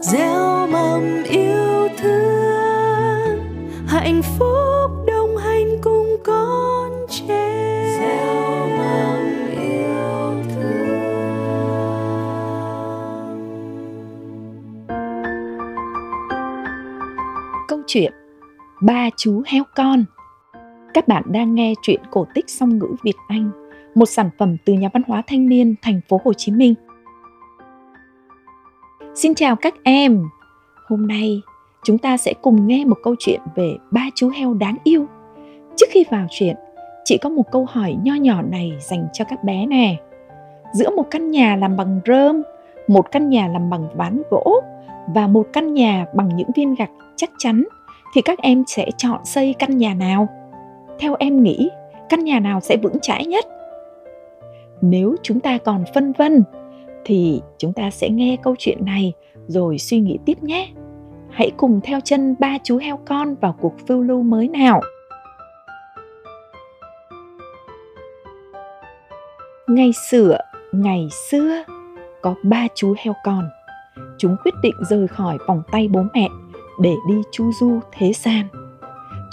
gieo mầm yêu thương hạnh phúc đồng hành cùng con trẻ. Gieo mầm yêu thương. Câu chuyện ba chú heo con. Các bạn đang nghe chuyện cổ tích song ngữ Việt Anh, một sản phẩm từ nhà văn hóa thanh niên thành phố Hồ Chí Minh. Xin chào các em. Hôm nay chúng ta sẽ cùng nghe một câu chuyện về ba chú heo đáng yêu. Trước khi vào chuyện, chị có một câu hỏi nho nhỏ này dành cho các bé nè. Giữa một căn nhà làm bằng rơm, một căn nhà làm bằng ván gỗ và một căn nhà bằng những viên gạch chắc chắn thì các em sẽ chọn xây căn nhà nào? theo em nghĩ căn nhà nào sẽ vững chãi nhất nếu chúng ta còn phân vân thì chúng ta sẽ nghe câu chuyện này rồi suy nghĩ tiếp nhé hãy cùng theo chân ba chú heo con vào cuộc phiêu lưu mới nào ngày xưa ngày xưa, có ba chú heo con chúng quyết định rời khỏi vòng tay bố mẹ để đi chu du thế gian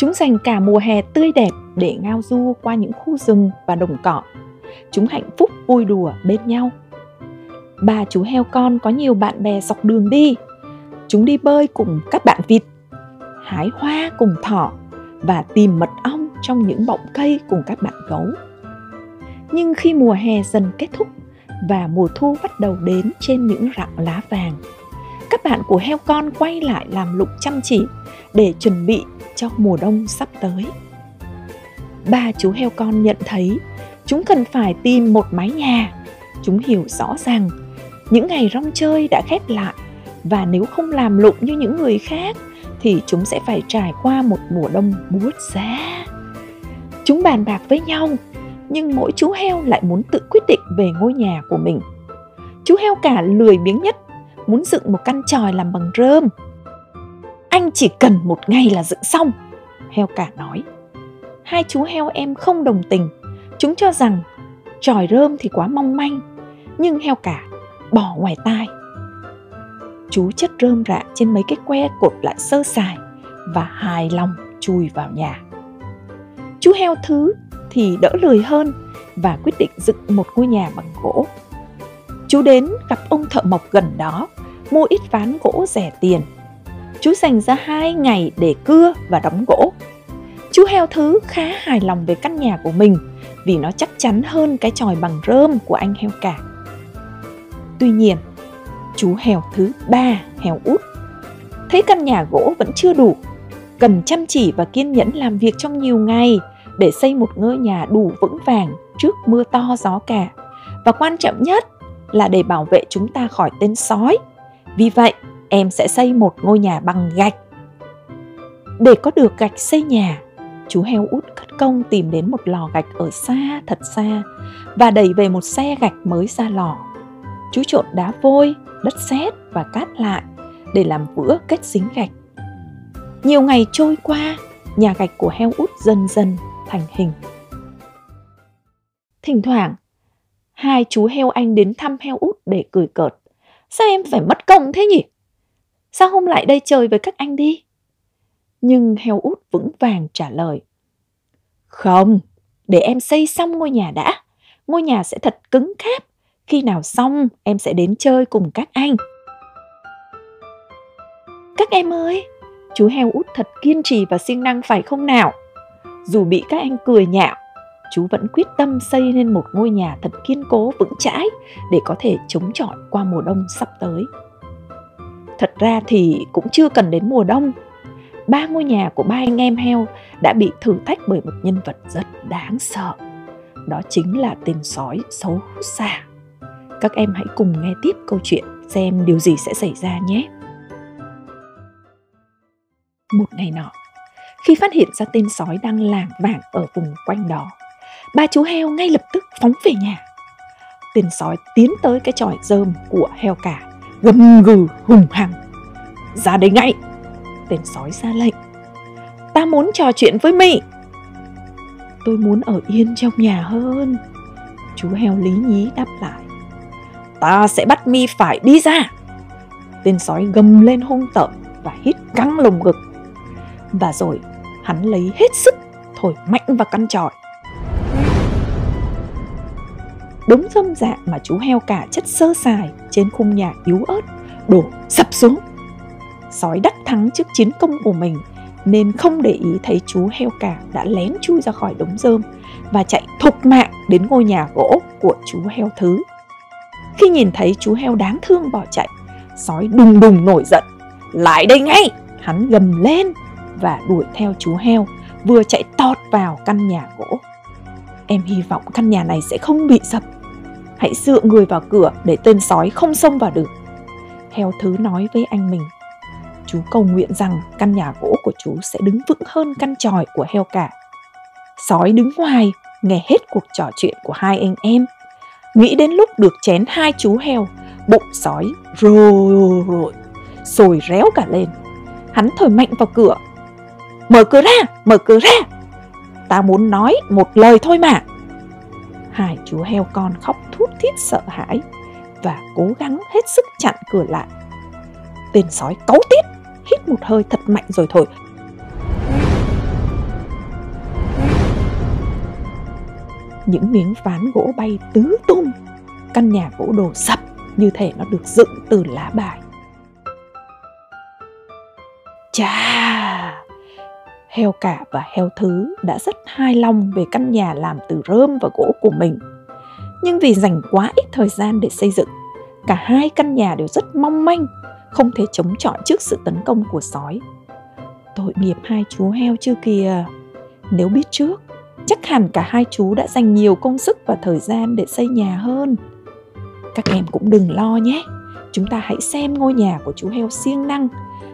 Chúng dành cả mùa hè tươi đẹp để ngao du qua những khu rừng và đồng cỏ. Chúng hạnh phúc vui đùa bên nhau. Ba chú heo con có nhiều bạn bè dọc đường đi. Chúng đi bơi cùng các bạn vịt, hái hoa cùng thỏ và tìm mật ong trong những bọng cây cùng các bạn gấu. Nhưng khi mùa hè dần kết thúc và mùa thu bắt đầu đến trên những rặng lá vàng, các bạn của heo con quay lại làm lụng chăm chỉ để chuẩn bị cho mùa đông sắp tới. Ba chú heo con nhận thấy chúng cần phải tìm một mái nhà. Chúng hiểu rõ rằng những ngày rong chơi đã khép lại và nếu không làm lụng như những người khác thì chúng sẽ phải trải qua một mùa đông buốt giá. Chúng bàn bạc với nhau, nhưng mỗi chú heo lại muốn tự quyết định về ngôi nhà của mình. Chú heo cả lười biếng nhất muốn dựng một căn tròi làm bằng rơm anh chỉ cần một ngày là dựng xong heo cả nói hai chú heo em không đồng tình chúng cho rằng tròi rơm thì quá mong manh nhưng heo cả bỏ ngoài tai chú chất rơm rạ trên mấy cái que cột lại sơ sài và hài lòng chui vào nhà chú heo thứ thì đỡ lười hơn và quyết định dựng một ngôi nhà bằng gỗ chú đến gặp ông thợ mộc gần đó, mua ít ván gỗ rẻ tiền chú dành ra hai ngày để cưa và đóng gỗ. Chú heo thứ khá hài lòng về căn nhà của mình vì nó chắc chắn hơn cái tròi bằng rơm của anh heo cả. Tuy nhiên, chú heo thứ ba, heo út, thấy căn nhà gỗ vẫn chưa đủ, cần chăm chỉ và kiên nhẫn làm việc trong nhiều ngày để xây một ngôi nhà đủ vững vàng trước mưa to gió cả. Và quan trọng nhất là để bảo vệ chúng ta khỏi tên sói. Vì vậy, em sẽ xây một ngôi nhà bằng gạch. Để có được gạch xây nhà, chú heo út cất công tìm đến một lò gạch ở xa thật xa và đẩy về một xe gạch mới ra lò. Chú trộn đá vôi, đất sét và cát lại để làm vữa kết dính gạch. Nhiều ngày trôi qua, nhà gạch của heo út dần dần thành hình. Thỉnh thoảng, hai chú heo anh đến thăm heo út để cười cợt. Sao em phải mất công thế nhỉ? Sao hôm lại đây chơi với các anh đi? Nhưng heo út vững vàng trả lời. Không, để em xây xong ngôi nhà đã. Ngôi nhà sẽ thật cứng cáp. Khi nào xong em sẽ đến chơi cùng các anh. Các em ơi, chú heo út thật kiên trì và siêng năng phải không nào? Dù bị các anh cười nhạo, chú vẫn quyết tâm xây nên một ngôi nhà thật kiên cố vững chãi để có thể chống chọi qua mùa đông sắp tới. Thật ra thì cũng chưa cần đến mùa đông. Ba ngôi nhà của ba anh em heo đã bị thử thách bởi một nhân vật rất đáng sợ. Đó chính là tên sói xấu xa. Các em hãy cùng nghe tiếp câu chuyện xem điều gì sẽ xảy ra nhé. Một ngày nọ, khi phát hiện ra tên sói đang lảng vảng ở vùng quanh đó, ba chú heo ngay lập tức phóng về nhà. Tên sói tiến tới cái tròi rơm của heo cả gầm gừ hùng hằng. Ra đây ngay! Tên sói ra lệnh. Ta muốn trò chuyện với mị. Tôi muốn ở yên trong nhà hơn. Chú heo lý nhí đáp lại ta sẽ bắt mi phải đi ra Tên sói gầm lên hung tợn và hít căng lồng ngực. Và rồi, hắn lấy hết sức, thổi mạnh vào căn tròi. Đống dâm dạ mà chú heo cả chất sơ sài trên khung nhà yếu ớt đổ sập xuống. Sói đắc thắng trước chiến công của mình, nên không để ý thấy chú heo cả đã lén chui ra khỏi đống rơm và chạy thục mạng đến ngôi nhà gỗ của chú heo thứ. Khi nhìn thấy chú heo đáng thương bỏ chạy, sói đùng đùng nổi giận. Lại đây ngay! Hắn gầm lên và đuổi theo chú heo, vừa chạy tọt vào căn nhà gỗ. Em hy vọng căn nhà này sẽ không bị sập. Hãy dựa người vào cửa để tên sói không xông vào được. Heo thứ nói với anh mình. Chú cầu nguyện rằng căn nhà gỗ của chú sẽ đứng vững hơn căn tròi của heo cả. Sói đứng ngoài, nghe hết cuộc trò chuyện của hai anh em. Nghĩ đến lúc được chén hai chú heo, bụng sói rồi rồi, sồi réo cả lên. Hắn thổi mạnh vào cửa. Mở cửa ra, mở cửa ra. Ta muốn nói một lời thôi mà. Hai chú heo con khóc thút thít sợ hãi và cố gắng hết sức chặn cửa lại. Tên sói cấu tiết, hít một hơi thật mạnh rồi thổi. Những miếng ván gỗ bay tứ tung, căn nhà gỗ đổ sập như thể nó được dựng từ lá bài. Chà! Heo cả và heo thứ đã rất hài lòng về căn nhà làm từ rơm và gỗ của mình. Nhưng vì dành quá ít thời gian để xây dựng, cả hai căn nhà đều rất mong manh, không thể chống chọi trước sự tấn công của sói. Tội nghiệp hai chú heo chưa kìa. Nếu biết trước, chắc hẳn cả hai chú đã dành nhiều công sức và thời gian để xây nhà hơn. Các em cũng đừng lo nhé. Chúng ta hãy xem ngôi nhà của chú heo siêng năng,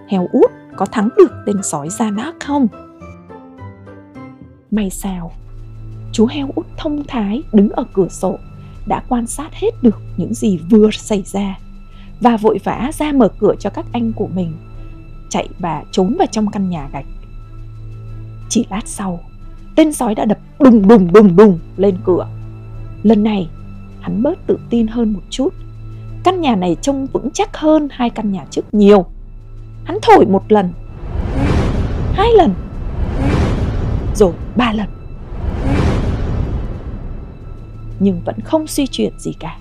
heo út có thắng được tên sói ra nát không? May sao, chú heo út thông thái đứng ở cửa sổ đã quan sát hết được những gì vừa xảy ra và vội vã ra mở cửa cho các anh của mình chạy và trốn vào trong căn nhà gạch chỉ lát sau tên sói đã đập đùng đùng đùng đùng lên cửa. Lần này, hắn bớt tự tin hơn một chút. Căn nhà này trông vững chắc hơn hai căn nhà trước nhiều. Hắn thổi một lần. Hai lần. Rồi ba lần. Nhưng vẫn không suy chuyển gì cả.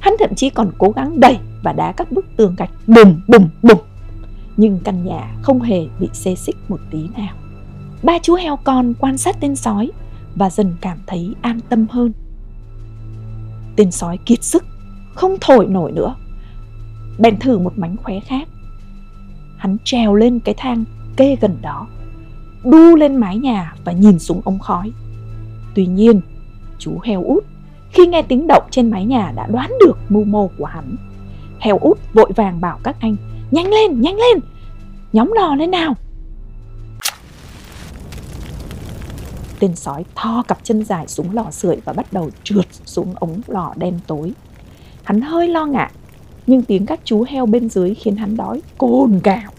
Hắn thậm chí còn cố gắng đẩy và đá các bức tường gạch bùm bùm bùm nhưng căn nhà không hề bị xê xích một tí nào ba chú heo con quan sát tên sói và dần cảm thấy an tâm hơn. Tên sói kiệt sức, không thổi nổi nữa. Bèn thử một mánh khóe khác. Hắn trèo lên cái thang kê gần đó, đu lên mái nhà và nhìn xuống ống khói. Tuy nhiên, chú heo út khi nghe tiếng động trên mái nhà đã đoán được mưu mô của hắn. Heo út vội vàng bảo các anh, nhanh lên nhanh lên! Nhóm lò lên nào! Tên sói tho cặp chân dài xuống lò sưởi và bắt đầu trượt xuống ống lò đen tối. Hắn hơi lo ngại nhưng tiếng các chú heo bên dưới khiến hắn đói cồn cào.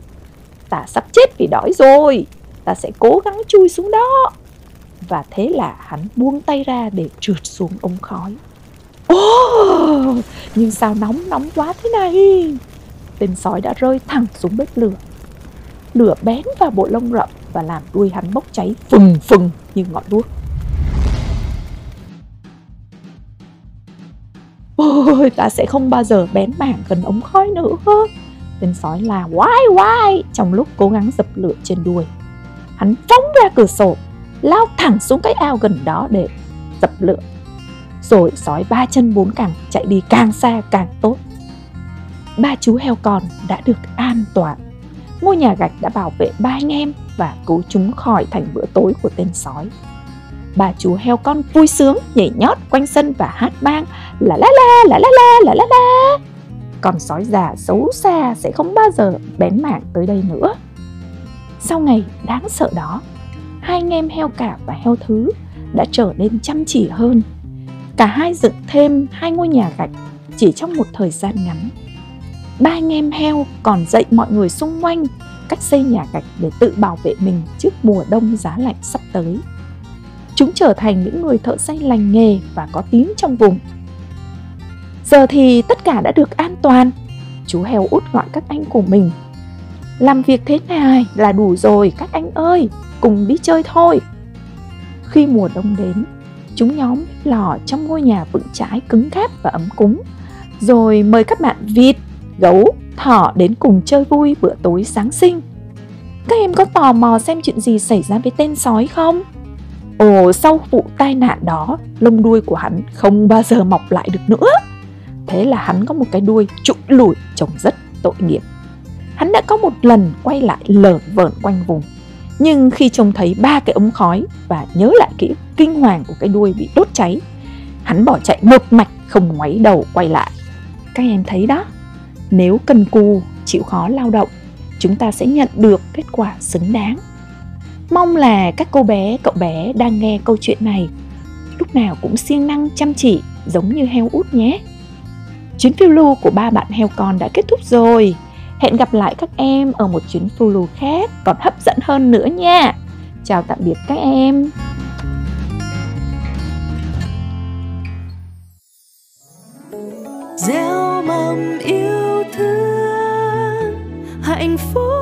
Ta sắp chết vì đói rồi ta sẽ cố gắng chui xuống đó. Và thế là hắn buông tay ra để trượt xuống ống khói. Ồ, nhưng sao nóng nóng quá thế này? Tên sói đã rơi thẳng xuống bếp lửa. Lửa bén vào bộ lông rậm và làm đuôi hắn bốc cháy phừng phừng như ngọn đuốc. Ôi, ta sẽ không bao giờ bén mảng gần ống khói nữa. Tên sói là quái quái trong lúc cố gắng dập lửa trên đuôi. Hắn phóng ra cửa sổ lao thẳng xuống cái ao gần đó để dập lửa. Rồi sói ba chân bốn cẳng chạy đi càng xa càng tốt. Ba chú heo con đã được an toàn. Ngôi nhà gạch đã bảo vệ ba anh em và cứu chúng khỏi thành bữa tối của tên sói Bà chú heo con vui sướng, nhảy nhót quanh sân và hát vang, la la la la la la la la la còn sói già xấu xa sẽ không bao giờ bén mảng tới đây nữa sau ngày đáng sợ đó, hai anh em heo cả và heo thứ đã trở nên chăm chỉ hơn. Cả hai dựng thêm hai ngôi nhà gạch chỉ trong một thời gian ngắn. Ba anh em heo còn dạy mọi người xung quanh cách xây nhà gạch để tự bảo vệ mình trước mùa đông giá lạnh sắp tới. Chúng trở thành những người thợ xây lành nghề và có tiếng trong vùng. Giờ thì tất cả đã được an toàn. chú heo út gọi các anh của mình. Làm việc thế này là đủ rồi các anh ơi, cùng đi chơi thôi. Khi mùa đông đến, chúng nhóm lò trong ngôi nhà vững chãi cứng cáp và ấm cúng, rồi mời các bạn vịt, gấu, thỏ đến cùng chơi vui bữa tối Giáng sinh. Các em có tò mò xem chuyện gì xảy ra với tên sói không? Ồ, sau vụ tai nạn đó, lông đuôi của hắn không bao giờ mọc lại được nữa. Thế là hắn có một cái đuôi trụi lùi trông rất tội nghiệp. Hắn đã có một lần quay lại lởn vởn quanh vùng. Nhưng khi trông thấy ba cái ống khói và nhớ lại kỹ kinh hoàng của cái đuôi bị đốt cháy, hắn bỏ chạy một mạch không ngoáy đầu quay lại. Các em thấy đó, nếu cần cù, chịu khó lao động, chúng ta sẽ nhận được kết quả xứng đáng. Mong là các cô bé, cậu bé đang nghe câu chuyện này lúc nào cũng siêng năng chăm chỉ giống như heo út nhé. Chuyến phiêu lưu của ba bạn heo con đã kết thúc rồi. Hẹn gặp lại các em ở một chuyến phiêu lưu khác còn hấp dẫn hơn nữa nha. Chào tạm biệt các em. gieo mầm yêu thương hạnh phúc